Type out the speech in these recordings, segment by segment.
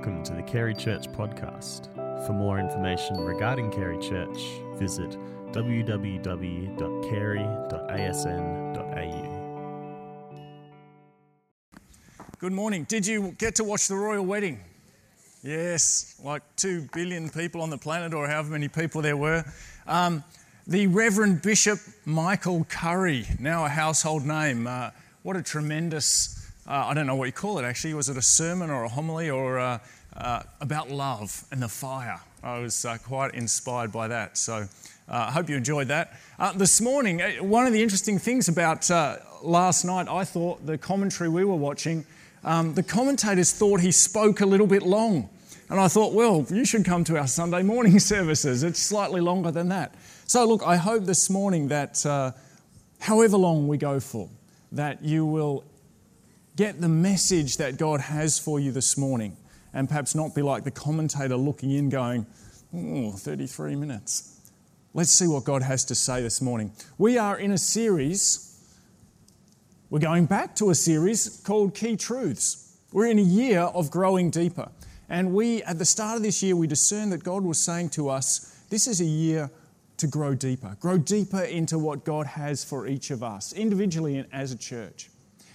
Welcome to the Carey Church podcast. For more information regarding Carey Church, visit www.carey.asn.au. Good morning. Did you get to watch the royal wedding? Yes, like two billion people on the planet, or however many people there were. Um, the Reverend Bishop Michael Curry, now a household name. Uh, what a tremendous uh, I don't know what you call it actually. Was it a sermon or a homily or uh, uh, about love and the fire? I was uh, quite inspired by that. So uh, I hope you enjoyed that. Uh, this morning, one of the interesting things about last night, I thought the commentary we were watching, um, the commentators thought he spoke a little bit long. And I thought, well, you should come to our Sunday morning services. It's slightly longer than that. So, look, I hope this morning that however long we go for, that you will get the message that God has for you this morning and perhaps not be like the commentator looking in going, oh, 33 minutes. Let's see what God has to say this morning. We are in a series, we're going back to a series called Key Truths. We're in a year of growing deeper. And we, at the start of this year, we discerned that God was saying to us, this is a year to grow deeper, grow deeper into what God has for each of us, individually and as a church.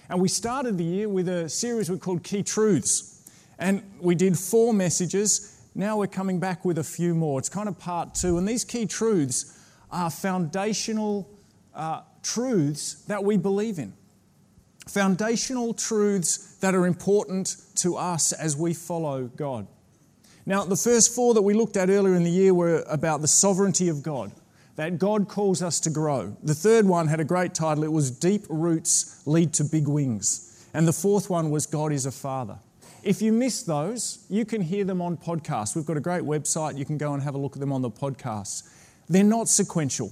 And we started the year with a series we called Key Truths. And we did four messages. Now we're coming back with a few more. It's kind of part two. And these key truths are foundational uh, truths that we believe in. Foundational truths that are important to us as we follow God. Now, the first four that we looked at earlier in the year were about the sovereignty of God that God calls us to grow. The third one had a great title. It was Deep Roots Lead to Big Wings. And the fourth one was God is a Father. If you missed those, you can hear them on podcasts. We've got a great website. You can go and have a look at them on the podcasts. They're not sequential.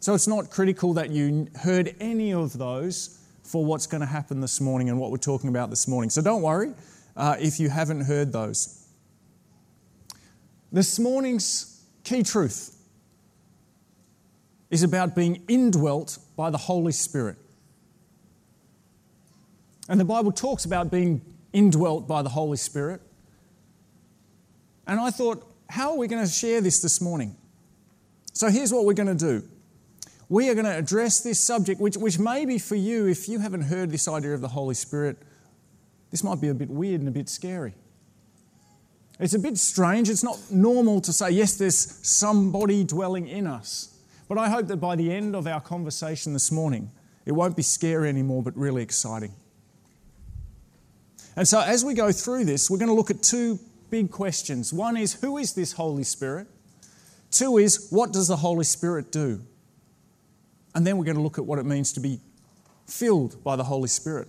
So it's not critical that you heard any of those for what's going to happen this morning and what we're talking about this morning. So don't worry uh, if you haven't heard those. This morning's key truth is about being indwelt by the Holy Spirit. And the Bible talks about being indwelt by the Holy Spirit. And I thought, how are we going to share this this morning? So here's what we're going to do. We are going to address this subject, which, which may be for you, if you haven't heard this idea of the Holy Spirit, this might be a bit weird and a bit scary. It's a bit strange. It's not normal to say, yes, there's somebody dwelling in us. But I hope that by the end of our conversation this morning, it won't be scary anymore, but really exciting. And so, as we go through this, we're going to look at two big questions. One is, who is this Holy Spirit? Two is, what does the Holy Spirit do? And then we're going to look at what it means to be filled by the Holy Spirit.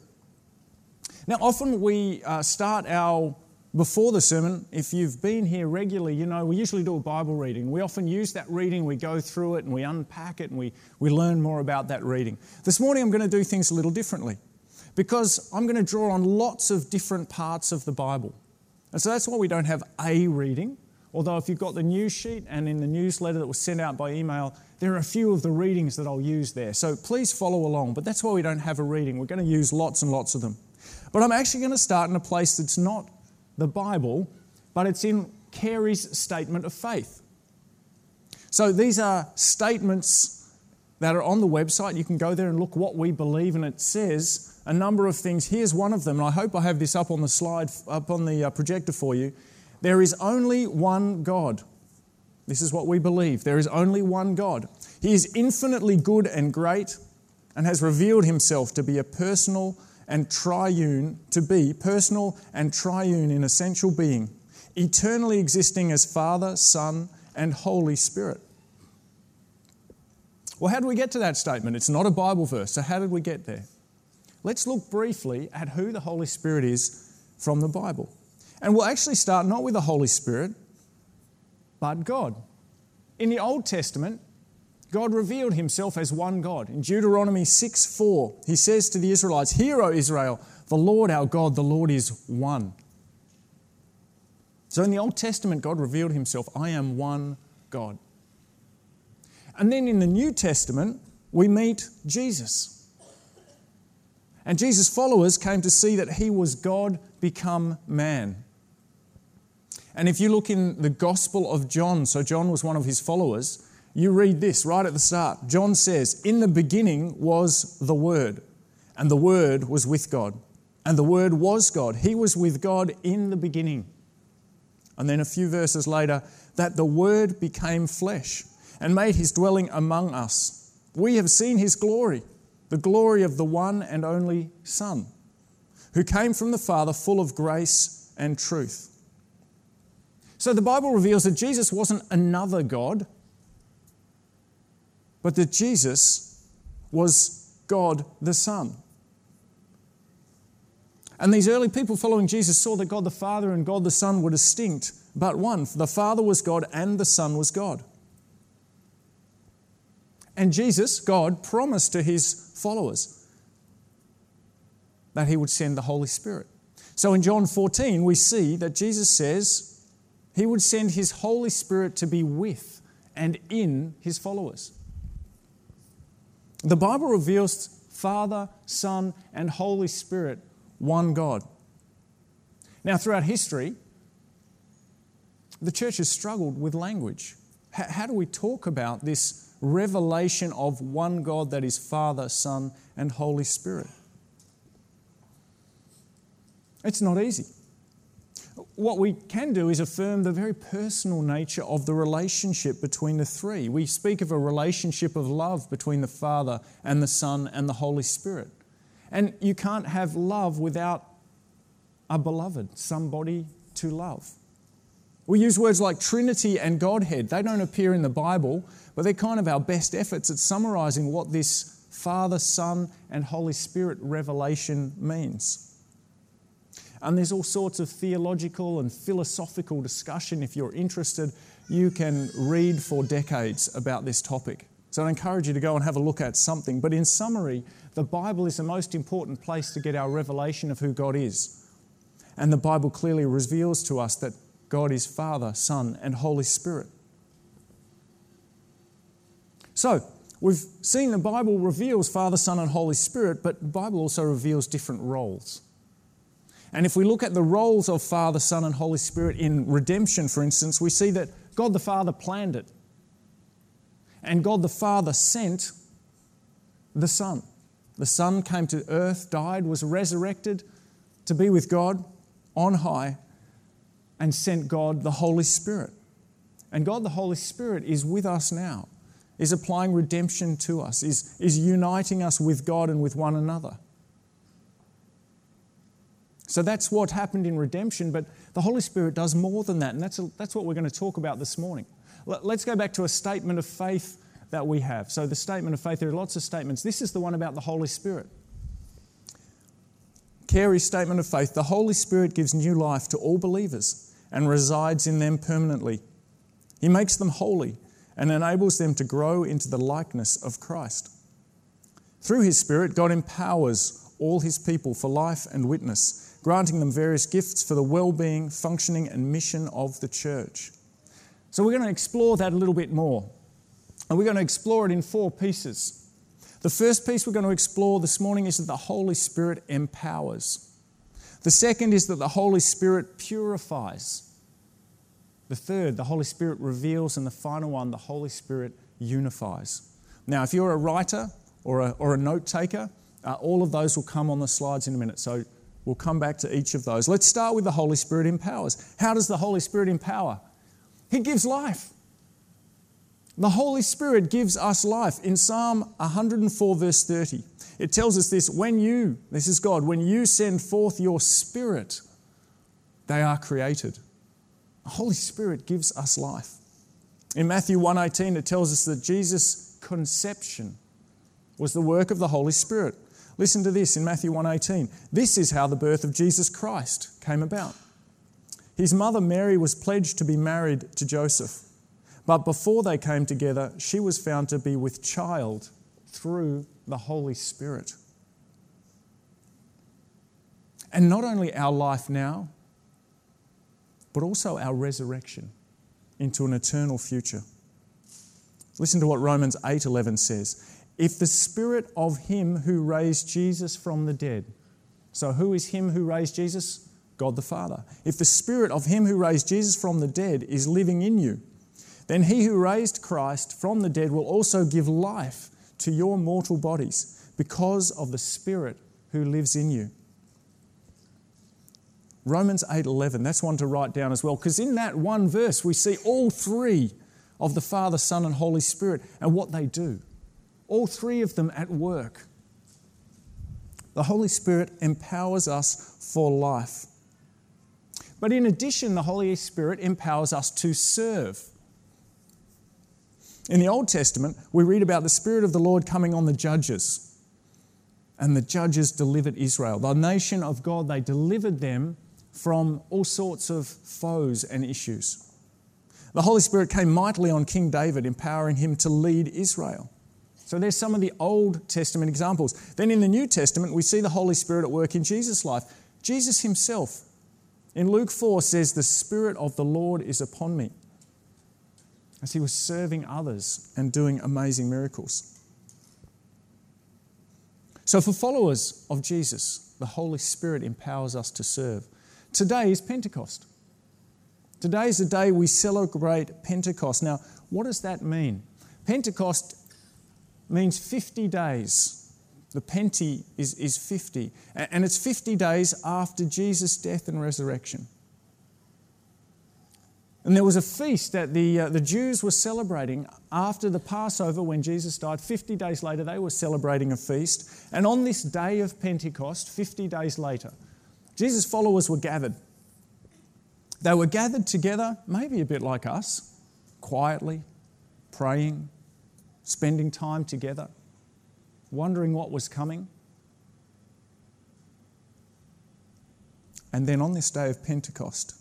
Now, often we uh, start our before the sermon, if you've been here regularly, you know we usually do a Bible reading. We often use that reading, we go through it and we unpack it and we, we learn more about that reading. This morning I'm going to do things a little differently because I'm going to draw on lots of different parts of the Bible. And so that's why we don't have a reading. Although, if you've got the news sheet and in the newsletter that was sent out by email, there are a few of the readings that I'll use there. So please follow along. But that's why we don't have a reading. We're going to use lots and lots of them. But I'm actually going to start in a place that's not the Bible, but it's in Carey's statement of faith. So these are statements that are on the website. You can go there and look what we believe, and it says a number of things. Here's one of them, and I hope I have this up on the slide, up on the uh, projector for you. There is only one God. This is what we believe. There is only one God. He is infinitely good and great and has revealed himself to be a personal and triune, to be personal and triune in essential being, eternally existing as Father, Son, and Holy Spirit. Well, how do we get to that statement? It's not a Bible verse, so how did we get there? Let's look briefly at who the Holy Spirit is from the Bible. And we'll actually start not with the Holy Spirit, but God. In the Old Testament, God revealed himself as one God. In Deuteronomy 6 4, he says to the Israelites, Hear, O Israel, the Lord our God, the Lord is one. So in the Old Testament, God revealed himself, I am one God. And then in the New Testament, we meet Jesus. And Jesus' followers came to see that he was God become man. And if you look in the Gospel of John, so John was one of his followers, you read this right at the start. John says, In the beginning was the Word, and the Word was with God, and the Word was God. He was with God in the beginning. And then a few verses later, that the Word became flesh and made his dwelling among us. We have seen his glory, the glory of the one and only Son, who came from the Father full of grace and truth. So the Bible reveals that Jesus wasn't another God, but that Jesus was God the Son. And these early people following Jesus saw that God the Father and God the Son were distinct, but one. The Father was God and the Son was God. And Jesus, God, promised to his followers that he would send the Holy Spirit. So in John 14, we see that Jesus says he would send his Holy Spirit to be with and in his followers. The Bible reveals Father, Son, and Holy Spirit, one God. Now, throughout history, the church has struggled with language. How do we talk about this revelation of one God that is Father, Son, and Holy Spirit. It's not easy. What we can do is affirm the very personal nature of the relationship between the three. We speak of a relationship of love between the Father and the Son and the Holy Spirit. And you can't have love without a beloved, somebody to love. We use words like Trinity and Godhead. They don't appear in the Bible, but they're kind of our best efforts at summarizing what this Father, Son, and Holy Spirit revelation means. And there's all sorts of theological and philosophical discussion. If you're interested, you can read for decades about this topic. So I encourage you to go and have a look at something. But in summary, the Bible is the most important place to get our revelation of who God is. And the Bible clearly reveals to us that God is Father, Son, and Holy Spirit. So, we've seen the Bible reveals Father, Son, and Holy Spirit, but the Bible also reveals different roles. And if we look at the roles of Father, Son, and Holy Spirit in redemption, for instance, we see that God the Father planned it. And God the Father sent the Son. The Son came to earth, died, was resurrected to be with God on high, and sent God the Holy Spirit. And God the Holy Spirit is with us now, is applying redemption to us, is, is uniting us with God and with one another. So that's what happened in redemption, but the Holy Spirit does more than that, and that's, a, that's what we're going to talk about this morning. Let's go back to a statement of faith that we have. So, the statement of faith, there are lots of statements. This is the one about the Holy Spirit. Carey's statement of faith the Holy Spirit gives new life to all believers and resides in them permanently. He makes them holy and enables them to grow into the likeness of Christ. Through His Spirit, God empowers all His people for life and witness, granting them various gifts for the well being, functioning, and mission of the church. So, we're going to explore that a little bit more. And we're going to explore it in four pieces. The first piece we're going to explore this morning is that the Holy Spirit empowers. The second is that the Holy Spirit purifies. The third, the Holy Spirit reveals. And the final one, the Holy Spirit unifies. Now, if you're a writer or a, or a note taker, uh, all of those will come on the slides in a minute. So we'll come back to each of those. Let's start with the Holy Spirit empowers. How does the Holy Spirit empower? He gives life. The Holy Spirit gives us life. In Psalm 104, verse 30, it tells us this when you, this is God, when you send forth your Spirit, they are created. The Holy Spirit gives us life. In Matthew 1:18 it tells us that Jesus' conception was the work of the Holy Spirit. Listen to this in Matthew 1:18. This is how the birth of Jesus Christ came about. His mother Mary was pledged to be married to Joseph. But before they came together, she was found to be with child through the Holy Spirit. And not only our life now, but also our resurrection into an eternal future. Listen to what Romans 8:11 says. If the spirit of him who raised Jesus from the dead. So who is him who raised Jesus? God the Father. If the Spirit of Him who raised Jesus from the dead is living in you, then He who raised Christ from the dead will also give life to your mortal bodies because of the Spirit who lives in you. Romans 8:11 that's one to write down as well because in that one verse we see all three of the Father, Son and Holy Spirit and what they do. All three of them at work. The Holy Spirit empowers us for life. But in addition, the Holy Spirit empowers us to serve. In the Old Testament, we read about the Spirit of the Lord coming on the judges. And the judges delivered Israel. The nation of God, they delivered them from all sorts of foes and issues. The Holy Spirit came mightily on King David, empowering him to lead Israel. So there's some of the Old Testament examples. Then in the New Testament, we see the Holy Spirit at work in Jesus' life. Jesus himself, in Luke 4, says, The Spirit of the Lord is upon me, as he was serving others and doing amazing miracles. So, for followers of Jesus, the Holy Spirit empowers us to serve. Today is Pentecost. Today is the day we celebrate Pentecost. Now, what does that mean? Pentecost means 50 days. The Penti is, is 50, and it's 50 days after Jesus' death and resurrection. And there was a feast that the, uh, the Jews were celebrating after the Passover when Jesus died. 50 days later, they were celebrating a feast. And on this day of Pentecost, 50 days later, Jesus' followers were gathered. They were gathered together, maybe a bit like us, quietly, praying, spending time together, wondering what was coming. And then on this day of Pentecost,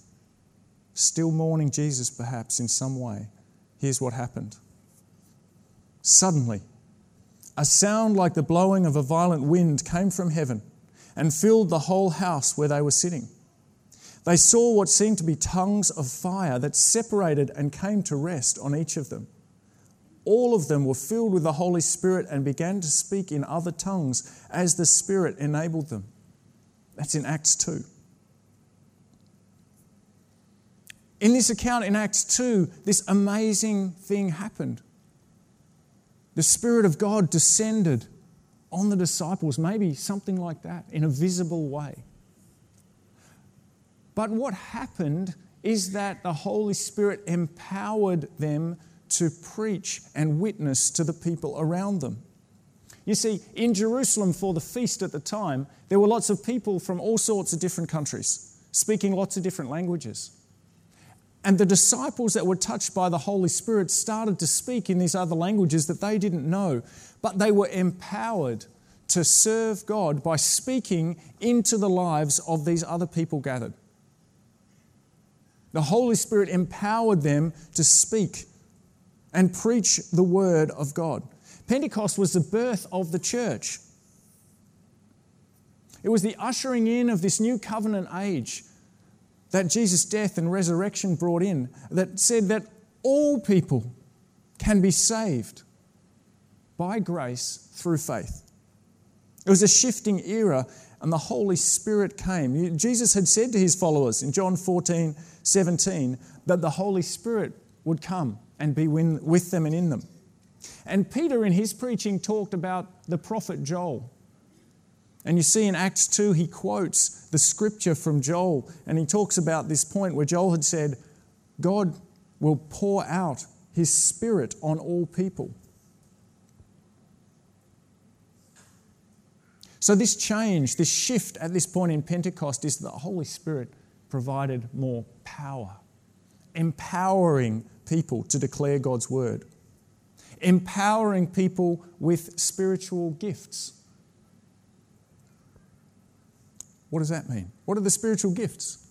still mourning Jesus perhaps in some way, here's what happened. Suddenly, a sound like the blowing of a violent wind came from heaven and filled the whole house where they were sitting. They saw what seemed to be tongues of fire that separated and came to rest on each of them. All of them were filled with the Holy Spirit and began to speak in other tongues as the Spirit enabled them. That's in Acts 2. In this account in Acts 2, this amazing thing happened. The Spirit of God descended on the disciples, maybe something like that, in a visible way. But what happened is that the Holy Spirit empowered them to preach and witness to the people around them. You see, in Jerusalem for the feast at the time, there were lots of people from all sorts of different countries speaking lots of different languages. And the disciples that were touched by the Holy Spirit started to speak in these other languages that they didn't know, but they were empowered to serve God by speaking into the lives of these other people gathered. The Holy Spirit empowered them to speak and preach the Word of God. Pentecost was the birth of the church. It was the ushering in of this new covenant age that Jesus' death and resurrection brought in, that said that all people can be saved by grace through faith. It was a shifting era, and the Holy Spirit came. Jesus had said to his followers in John 14, 17, that the Holy Spirit would come and be with them and in them. And Peter, in his preaching, talked about the prophet Joel. And you see in Acts 2, he quotes the scripture from Joel, and he talks about this point where Joel had said, God will pour out his spirit on all people. So, this change, this shift at this point in Pentecost is that the Holy Spirit provided more power, empowering people to declare God's word, empowering people with spiritual gifts. What does that mean? What are the spiritual gifts?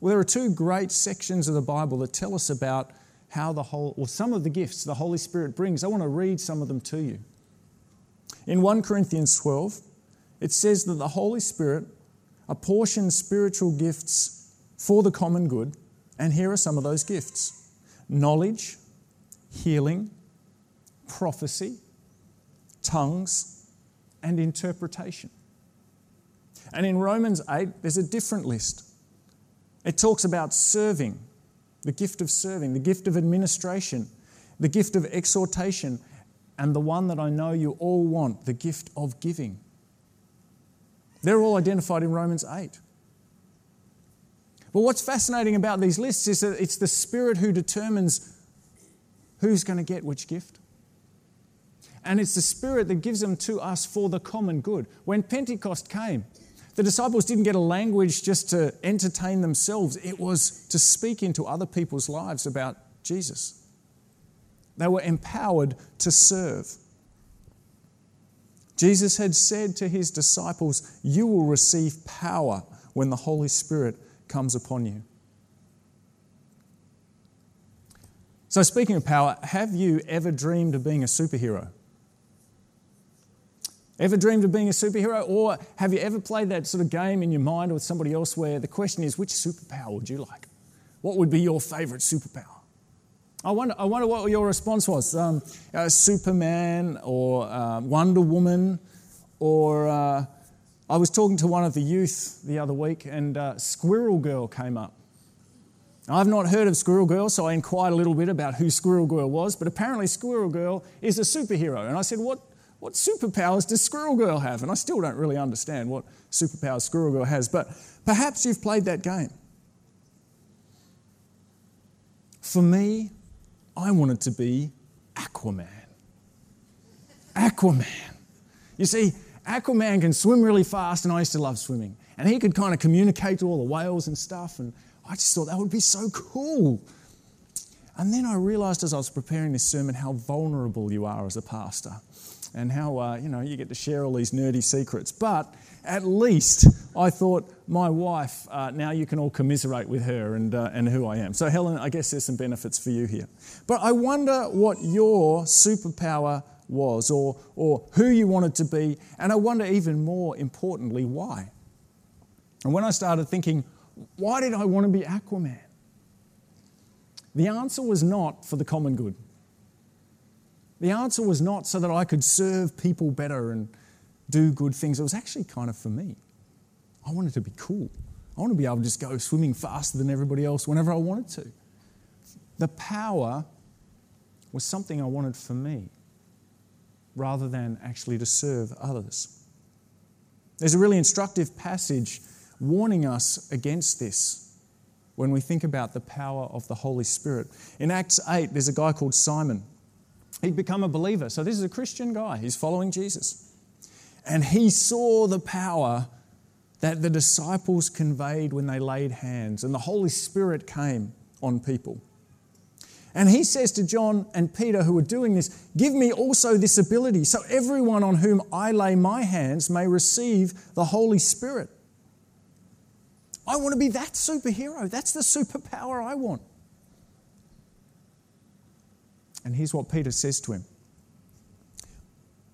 Well, there are two great sections of the Bible that tell us about how the whole, or some of the gifts the Holy Spirit brings. I want to read some of them to you. In 1 Corinthians 12, it says that the Holy Spirit apportions spiritual gifts for the common good, and here are some of those gifts knowledge, healing, prophecy, tongues, and interpretation. And in Romans 8, there's a different list. It talks about serving, the gift of serving, the gift of administration, the gift of exhortation, and the one that I know you all want, the gift of giving. They're all identified in Romans 8. But what's fascinating about these lists is that it's the Spirit who determines who's going to get which gift. And it's the Spirit that gives them to us for the common good. When Pentecost came, the disciples didn't get a language just to entertain themselves, it was to speak into other people's lives about Jesus. They were empowered to serve. Jesus had said to his disciples, You will receive power when the Holy Spirit comes upon you. So, speaking of power, have you ever dreamed of being a superhero? Ever dreamed of being a superhero? Or have you ever played that sort of game in your mind with somebody else where the question is, which superpower would you like? What would be your favourite superpower? I wonder, I wonder what your response was. Um, uh, Superman or uh, Wonder Woman, or uh, I was talking to one of the youth the other week and uh, Squirrel Girl came up. I've not heard of Squirrel Girl, so I inquired a little bit about who Squirrel Girl was, but apparently Squirrel Girl is a superhero. And I said, What, what superpowers does Squirrel Girl have? And I still don't really understand what superpowers Squirrel Girl has, but perhaps you've played that game. For me, I wanted to be Aquaman. Aquaman. You see, Aquaman can swim really fast, and I used to love swimming. And he could kind of communicate to all the whales and stuff, and I just thought that would be so cool. And then I realized as I was preparing this sermon how vulnerable you are as a pastor and how, uh, you know, you get to share all these nerdy secrets. But at least I thought, my wife, uh, now you can all commiserate with her and, uh, and who I am. So, Helen, I guess there's some benefits for you here. But I wonder what your superpower was or, or who you wanted to be, and I wonder even more importantly, why. And when I started thinking, why did I want to be Aquaman? The answer was not for the common good. The answer was not so that I could serve people better and do good things. It was actually kind of for me. I wanted to be cool. I want to be able to just go swimming faster than everybody else whenever I wanted to. The power was something I wanted for me rather than actually to serve others. There's a really instructive passage warning us against this when we think about the power of the Holy Spirit. In Acts 8, there's a guy called Simon. He'd become a believer. So, this is a Christian guy. He's following Jesus. And he saw the power that the disciples conveyed when they laid hands, and the Holy Spirit came on people. And he says to John and Peter, who are doing this, Give me also this ability, so everyone on whom I lay my hands may receive the Holy Spirit. I want to be that superhero. That's the superpower I want. And here's what Peter says to him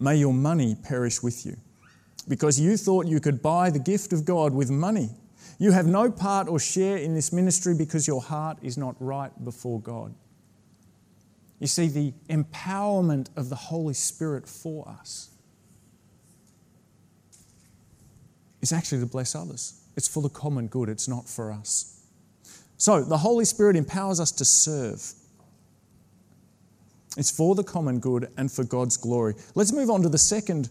May your money perish with you, because you thought you could buy the gift of God with money. You have no part or share in this ministry because your heart is not right before God. You see, the empowerment of the Holy Spirit for us is actually to bless others. It's for the common good, it's not for us. So, the Holy Spirit empowers us to serve. It's for the common good and for God's glory. Let's move on to the second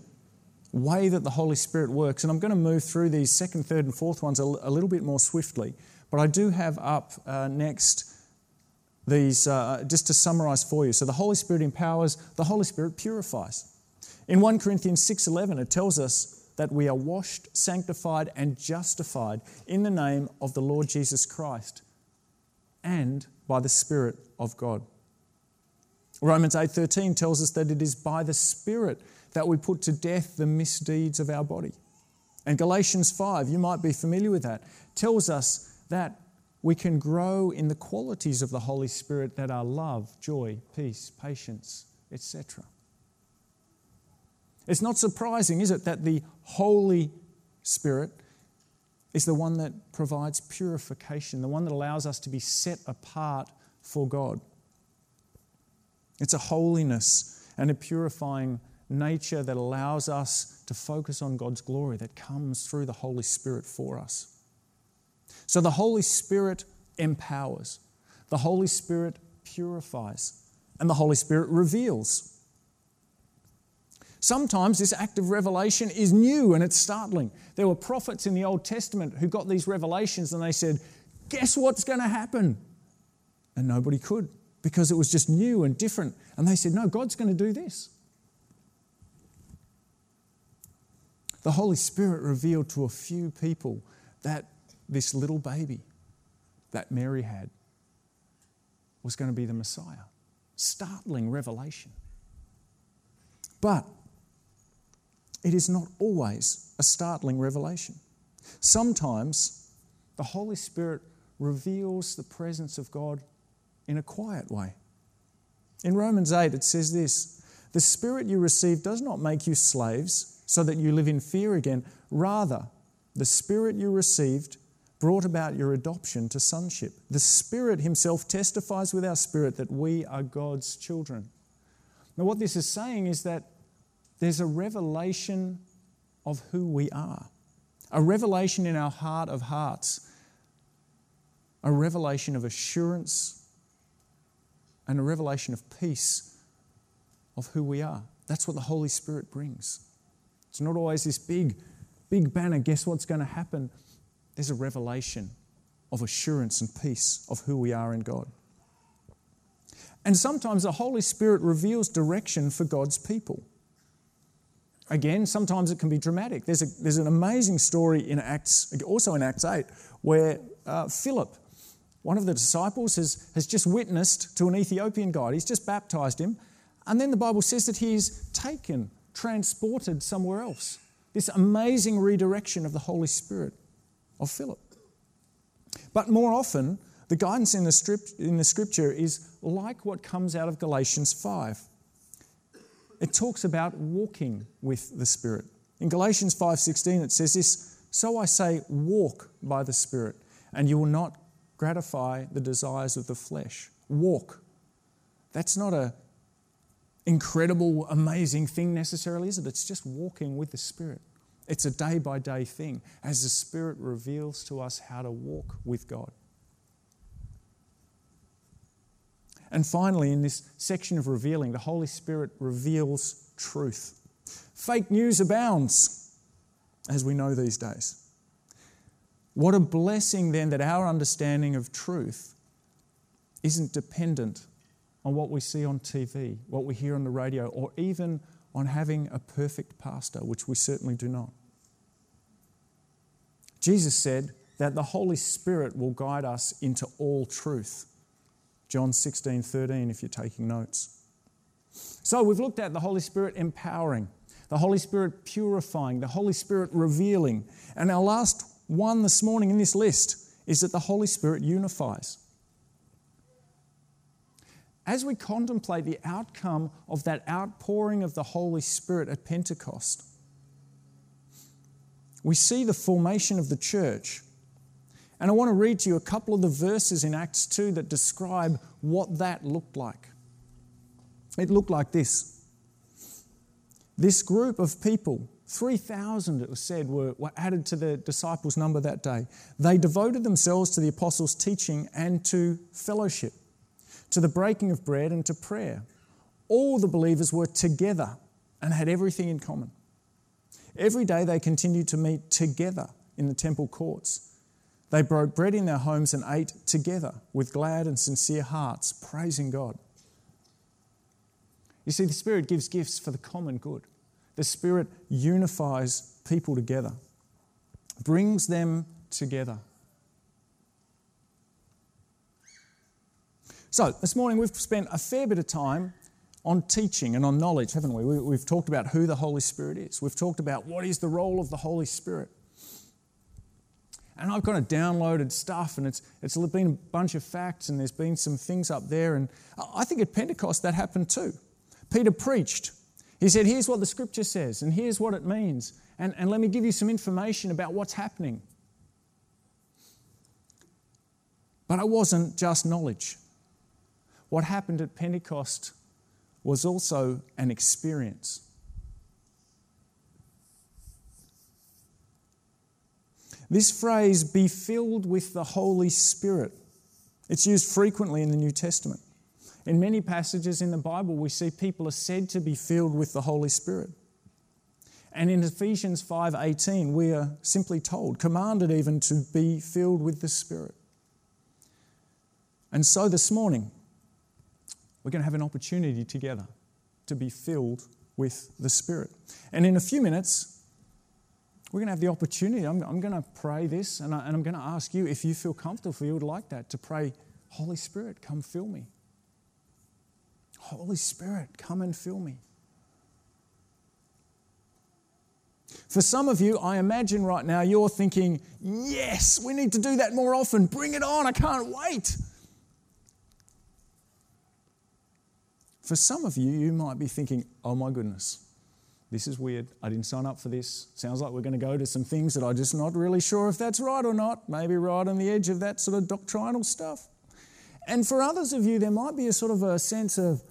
way that the Holy Spirit works. And I'm going to move through these second, third, and fourth ones a, little bit more swiftly. But I do have up uh, next these uh, just to summarize for you. So the Holy Spirit empowers, the Holy Spirit purifies. In 1 Corinthians 6:11 it tells us that we are washed, sanctified and justified in the name of the Lord Jesus Christ and by the Spirit of God. Romans 8:13 tells us that it is by the Spirit that we put to death the misdeeds of our body. And Galatians 5, you might be familiar with that, tells us that we can grow in the qualities of the Holy Spirit that are love, joy, peace, patience, etc. It's not surprising, is it, that the Holy Spirit is the one that provides purification, the one that allows us to be set apart for God. It's a holiness and a purifying nature that allows us to focus on God's glory that comes through the Holy Spirit for us. So the Holy Spirit empowers, the Holy Spirit purifies, and the Holy Spirit reveals. Sometimes this act of revelation is new and it's startling. There were prophets in the Old Testament who got these revelations and they said, Guess what's going to happen? And nobody could because it was just new and different. And they said, No, God's going to do this. The Holy Spirit revealed to a few people that this little baby that Mary had was going to be the Messiah. Startling revelation. But it is not always a startling revelation. Sometimes the Holy Spirit reveals the presence of God in a quiet way. In Romans 8, it says this The Spirit you receive does not make you slaves so that you live in fear again. Rather, the Spirit you received brought about your adoption to sonship. The Spirit Himself testifies with our spirit that we are God's children. Now, what this is saying is that there's a revelation of who we are, a revelation in our heart of hearts, a revelation of assurance, and a revelation of peace of who we are. That's what the Holy Spirit brings. It's not always this big, big banner, guess what's going to happen? There's a revelation of assurance and peace of who we are in God. And sometimes the Holy Spirit reveals direction for God's people. Again, sometimes it can be dramatic. There's, a, there's an amazing story in Acts, also in Acts 8, where uh, Philip, one of the disciples, has, has just witnessed to an Ethiopian guy. He's just baptized him. And then the Bible says that he is taken, transported somewhere else. This amazing redirection of the Holy Spirit of Philip. But more often, the guidance in the, script, in the scripture is like what comes out of Galatians 5 it talks about walking with the Spirit. In Galatians 5:16 it says this, "So I say, walk by the Spirit, and you will not gratify the desires of the flesh." Walk. That's not a incredible, amazing thing necessarily, is it? It's just walking with the Spirit. It's a day by day thing as the Spirit reveals to us how to walk with God. And finally, in this section of revealing, the Holy Spirit reveals truth. Fake news abounds, as we know these days. What a blessing then that our understanding of truth isn't dependent on what we see on TV, what we hear on the radio, or even on having a perfect pastor, which we certainly do not. Jesus said that the Holy Spirit will guide us into all truth. John 16, 13, if you're taking notes. So we've looked at the Holy Spirit empowering, the Holy Spirit purifying, the Holy Spirit revealing. And our last one this morning in this list is that the Holy Spirit unifies. As we contemplate the outcome of that outpouring of the Holy Spirit at Pentecost, we see the formation of the church and I want to read to you a couple of the verses in Acts 2 that describe what that looked like. It looked like this. This group of people, 3,000 it was said, were, were added to the disciples' number that day. They devoted themselves to the apostles' teaching and to fellowship, to the breaking of bread and to prayer. All the believers were together and had everything in common. Every day they continued to meet together in the temple courts they broke bread in their homes and ate together with glad and sincere hearts, praising God. You see, the Spirit gives gifts for the common good. The Spirit unifies people together, brings them together. So, this morning we've spent a fair bit of time on teaching and on knowledge, haven't we? We've talked about who the Holy Spirit is. We've talked about what is the role of the Holy Spirit. And I've kind of downloaded stuff, and it's, it's been a bunch of facts, and there's been some things up there. And I think at Pentecost that happened too. Peter preached. He said, Here's what the scripture says, and here's what it means. And, and let me give you some information about what's happening. But it wasn't just knowledge. What happened at Pentecost was also an experience. This phrase, be filled with the Holy Spirit, it's used frequently in the New Testament. In many passages in the Bible, we see people are said to be filled with the Holy Spirit. And in Ephesians 5:18, we are simply told, commanded even to be filled with the Spirit. And so this morning, we're going to have an opportunity together to be filled with the Spirit. And in a few minutes, we're going to have the opportunity. I'm, I'm going to pray this, and, I, am going to ask you if you feel comfortable, if you would like that, to pray, Holy Spirit, come fill me. Holy Spirit, come and fill me. For some of you, I imagine right now you're thinking, yes, we need to do that more often. Bring it on. I can't wait. For some of you, you might be thinking, oh my goodness, this is weird. I didn't sign up for this. Sounds like we're going to go to some things that I'm just not really sure if that's right or not. Maybe right on the edge of that sort of doctrinal stuff. And for others of you, there might be a sort of a sense of,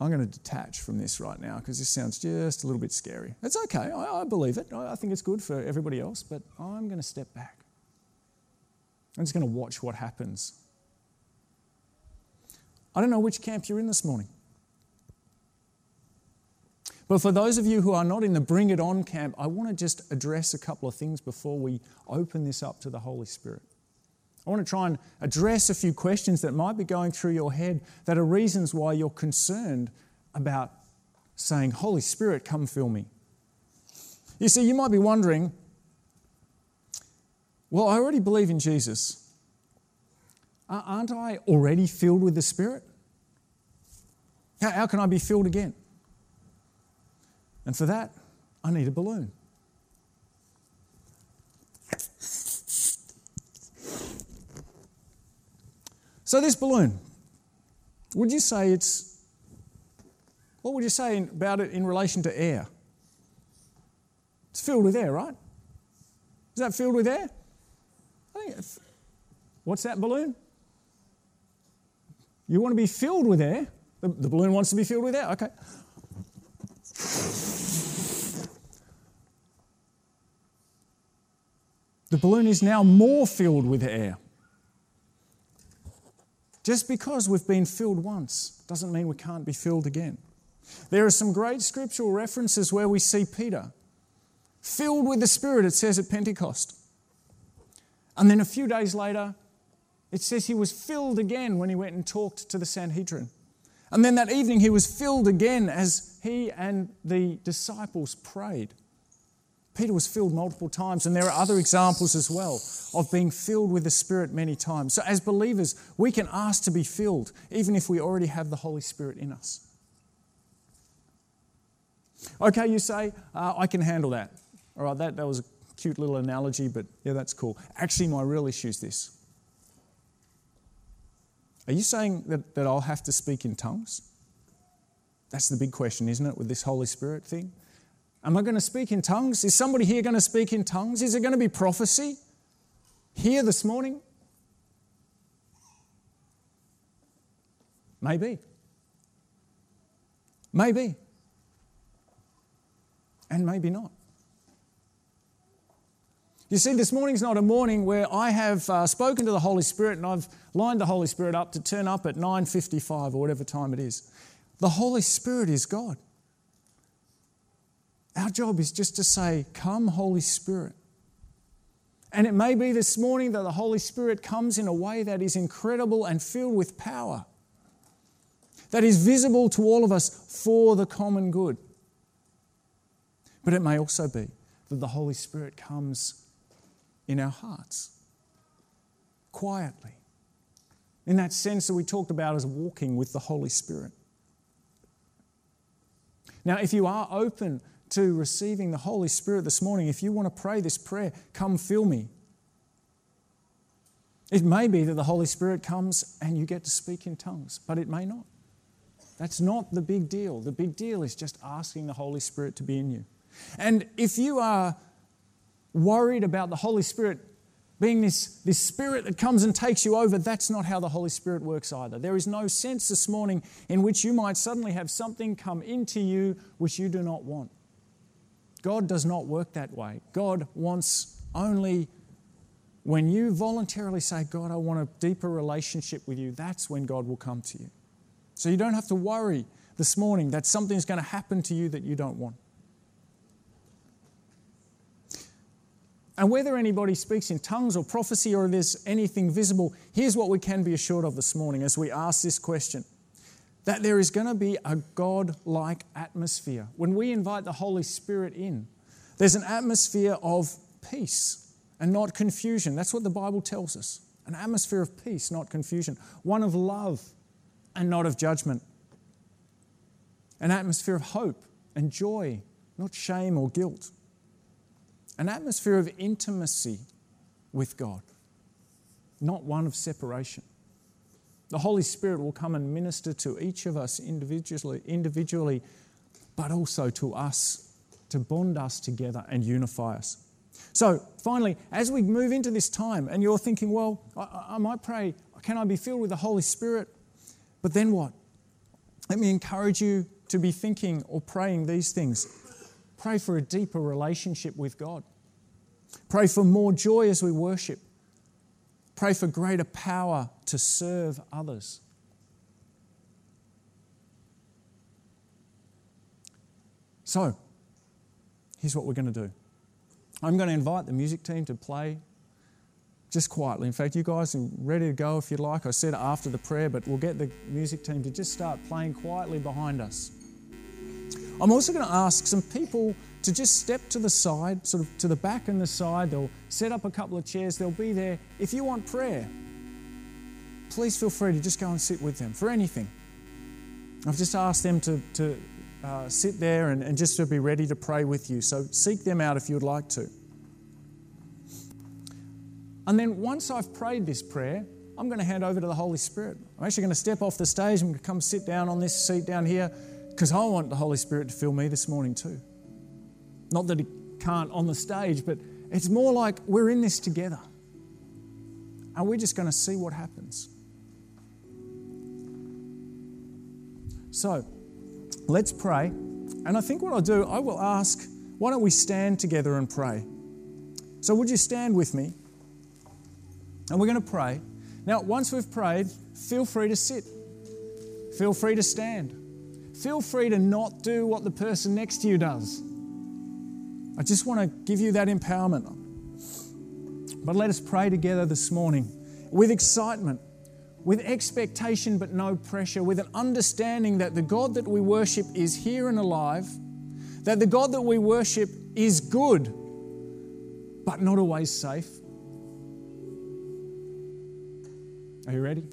I'm going to detach from this right now because this sounds just a little bit scary. It's okay. I, I believe it. I, I think it's good for everybody else, but I'm going to step back. I'm just going to watch what happens. I don't know which camp you're in this morning. But for those of you who are not in the Bring It On camp, I want to just address a couple of things before we open this up to the Holy Spirit. I want to try and address a few questions that might be going through your head that are reasons why you're concerned about saying, Holy Spirit, come fill me. You see, you might be wondering, well, I already believe in Jesus. Aren't I already filled with the Spirit? How, can I be filled again? And for that, I need a balloon. So, this balloon, would you say it's, what would you say about it in relation to air? It's filled with air, right? Is that filled with air? I think it's, what's that balloon? You want to be filled with air. The, the balloon wants to be filled with air. Okay. The balloon is now more filled with air. Just because we've been filled once doesn't mean we can't be filled again. There are some great scriptural references where we see Peter filled with the Spirit, it says at Pentecost. And then a few days later, it says he was filled again when he went and talked to the Sanhedrin. And then that evening, he was filled again as he and the disciples prayed. Peter was filled multiple times, and there are other examples as well of being filled with the Spirit many times. So, as believers, we can ask to be filled, even if we already have the Holy Spirit in us. Okay, you say, uh, I can handle that. All right, that, that was a cute little analogy, but yeah, that's cool. Actually, my real issue is this Are you saying that, that I'll have to speak in tongues? That's the big question, isn't it, with this Holy Spirit thing? Am I going to speak in tongues? Is somebody here going to speak in tongues? Is it going to be prophecy here this morning? Maybe. Maybe. And maybe not. You see, this morning's not a morning where I have uh, spoken to the Holy Spirit and I've lined the Holy Spirit up to turn up at 9:55 or whatever time it is. The Holy Spirit is God. Our job is just to say, Come, Holy Spirit. And it may be this morning that the Holy Spirit comes in a way that is incredible and filled with power, that is visible to all of us for the common good. But it may also be that the Holy Spirit comes in our hearts, quietly, in that sense that we talked about as walking with the Holy Spirit. Now, if you are open to receiving the Holy Spirit this morning, if you want to pray this prayer, come fill me. It may be that the Holy Spirit comes and you get to speak in tongues, but it may not. That's not the big deal. The big deal is just asking the Holy Spirit to be in you. And if you are worried about the Holy Spirit being this, this spirit that comes and takes you over, that's not how the Holy Spirit works either. There is no sense this morning in which you might suddenly have something come into you which you do not want. God does not work that way. God wants Only when you voluntarily say, God, I want a deeper relationship with you, that's when God will come to you. So you don't have to worry this morning that something's going to happen to you that you don't want. And whether anybody speaks in tongues or prophecy or there's anything visible, here's what we can be assured of this morning as we ask this question. That there is going to be a God like atmosphere. When we invite the Holy Spirit in, there's an atmosphere of peace and not confusion. That's what the Bible tells us. An atmosphere of peace, not confusion, one of love and not of judgment, an atmosphere of hope and joy, not shame or guilt an atmosphere of intimacy with God, not one of separation. The Holy Spirit will come and minister to each of us individually, individually but also to us to bond us together and unify us. So, finally, as we move into this time, and you're thinking, well, I, I might pray, can I be filled with the Holy Spirit? But then what? Let me encourage you to be thinking or praying these things. Pray for a deeper relationship with God. Pray for more joy as we worship. Pray for greater power to serve others. So, here's what we're going to do I'm going to invite the music team to play just quietly. In fact, you guys are ready to go if you'd like. I said after the prayer, but we'll get the music team to just start playing quietly behind us. I'm also going to ask some people to just step to the side, sort of to the back and the side. They'll set up a couple of chairs, they'll be there. If you want prayer, please feel free to just go and sit with them for anything. I've just asked them to, to uh, sit there and, and just to be ready to pray with you. So seek them out if you would like to. And then once I've prayed this prayer, I'm going to hand over to the Holy Spirit. I'm actually going to step off the stage. To come sit down on this seat down here because I want the Holy Spirit to fill me this morning too. Not that He can't on the stage, but it's more like we're in this together. And we're just going to see what happens. So, let's pray. And I think what I'll do, I will ask, why don't we stand together and pray? So, would you stand with me? And we're going to pray. Now, once we've prayed, feel free to sit, feel free to stand. Feel free to not do what the person next to you does. I just want to give you that empowerment. But let us pray together this morning with excitement, with expectation but no pressure, with an understanding that the God that we worship is here and alive, that the God that we worship is good but not always safe. Are you ready?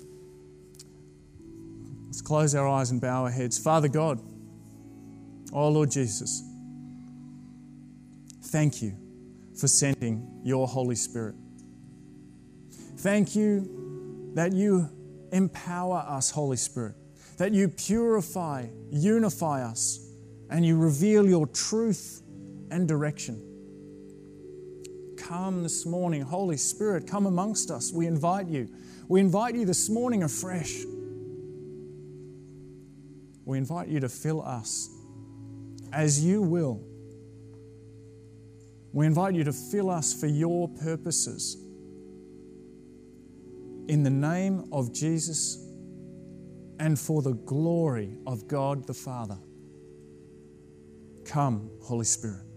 Let's close our eyes and bow our heads. Father God, oh Lord Jesus, thank you for sending your Holy Spirit. Thank you that you empower us, Holy Spirit, that you purify, unify us, and you reveal your truth and direction. Come this morning, Holy Spirit, come amongst us. We invite you. We invite you this morning afresh we invite you to fill us as you will. We invite you to fill us for your purposes. In the name of Jesus and for the glory of God the Father. Come, Holy Spirit.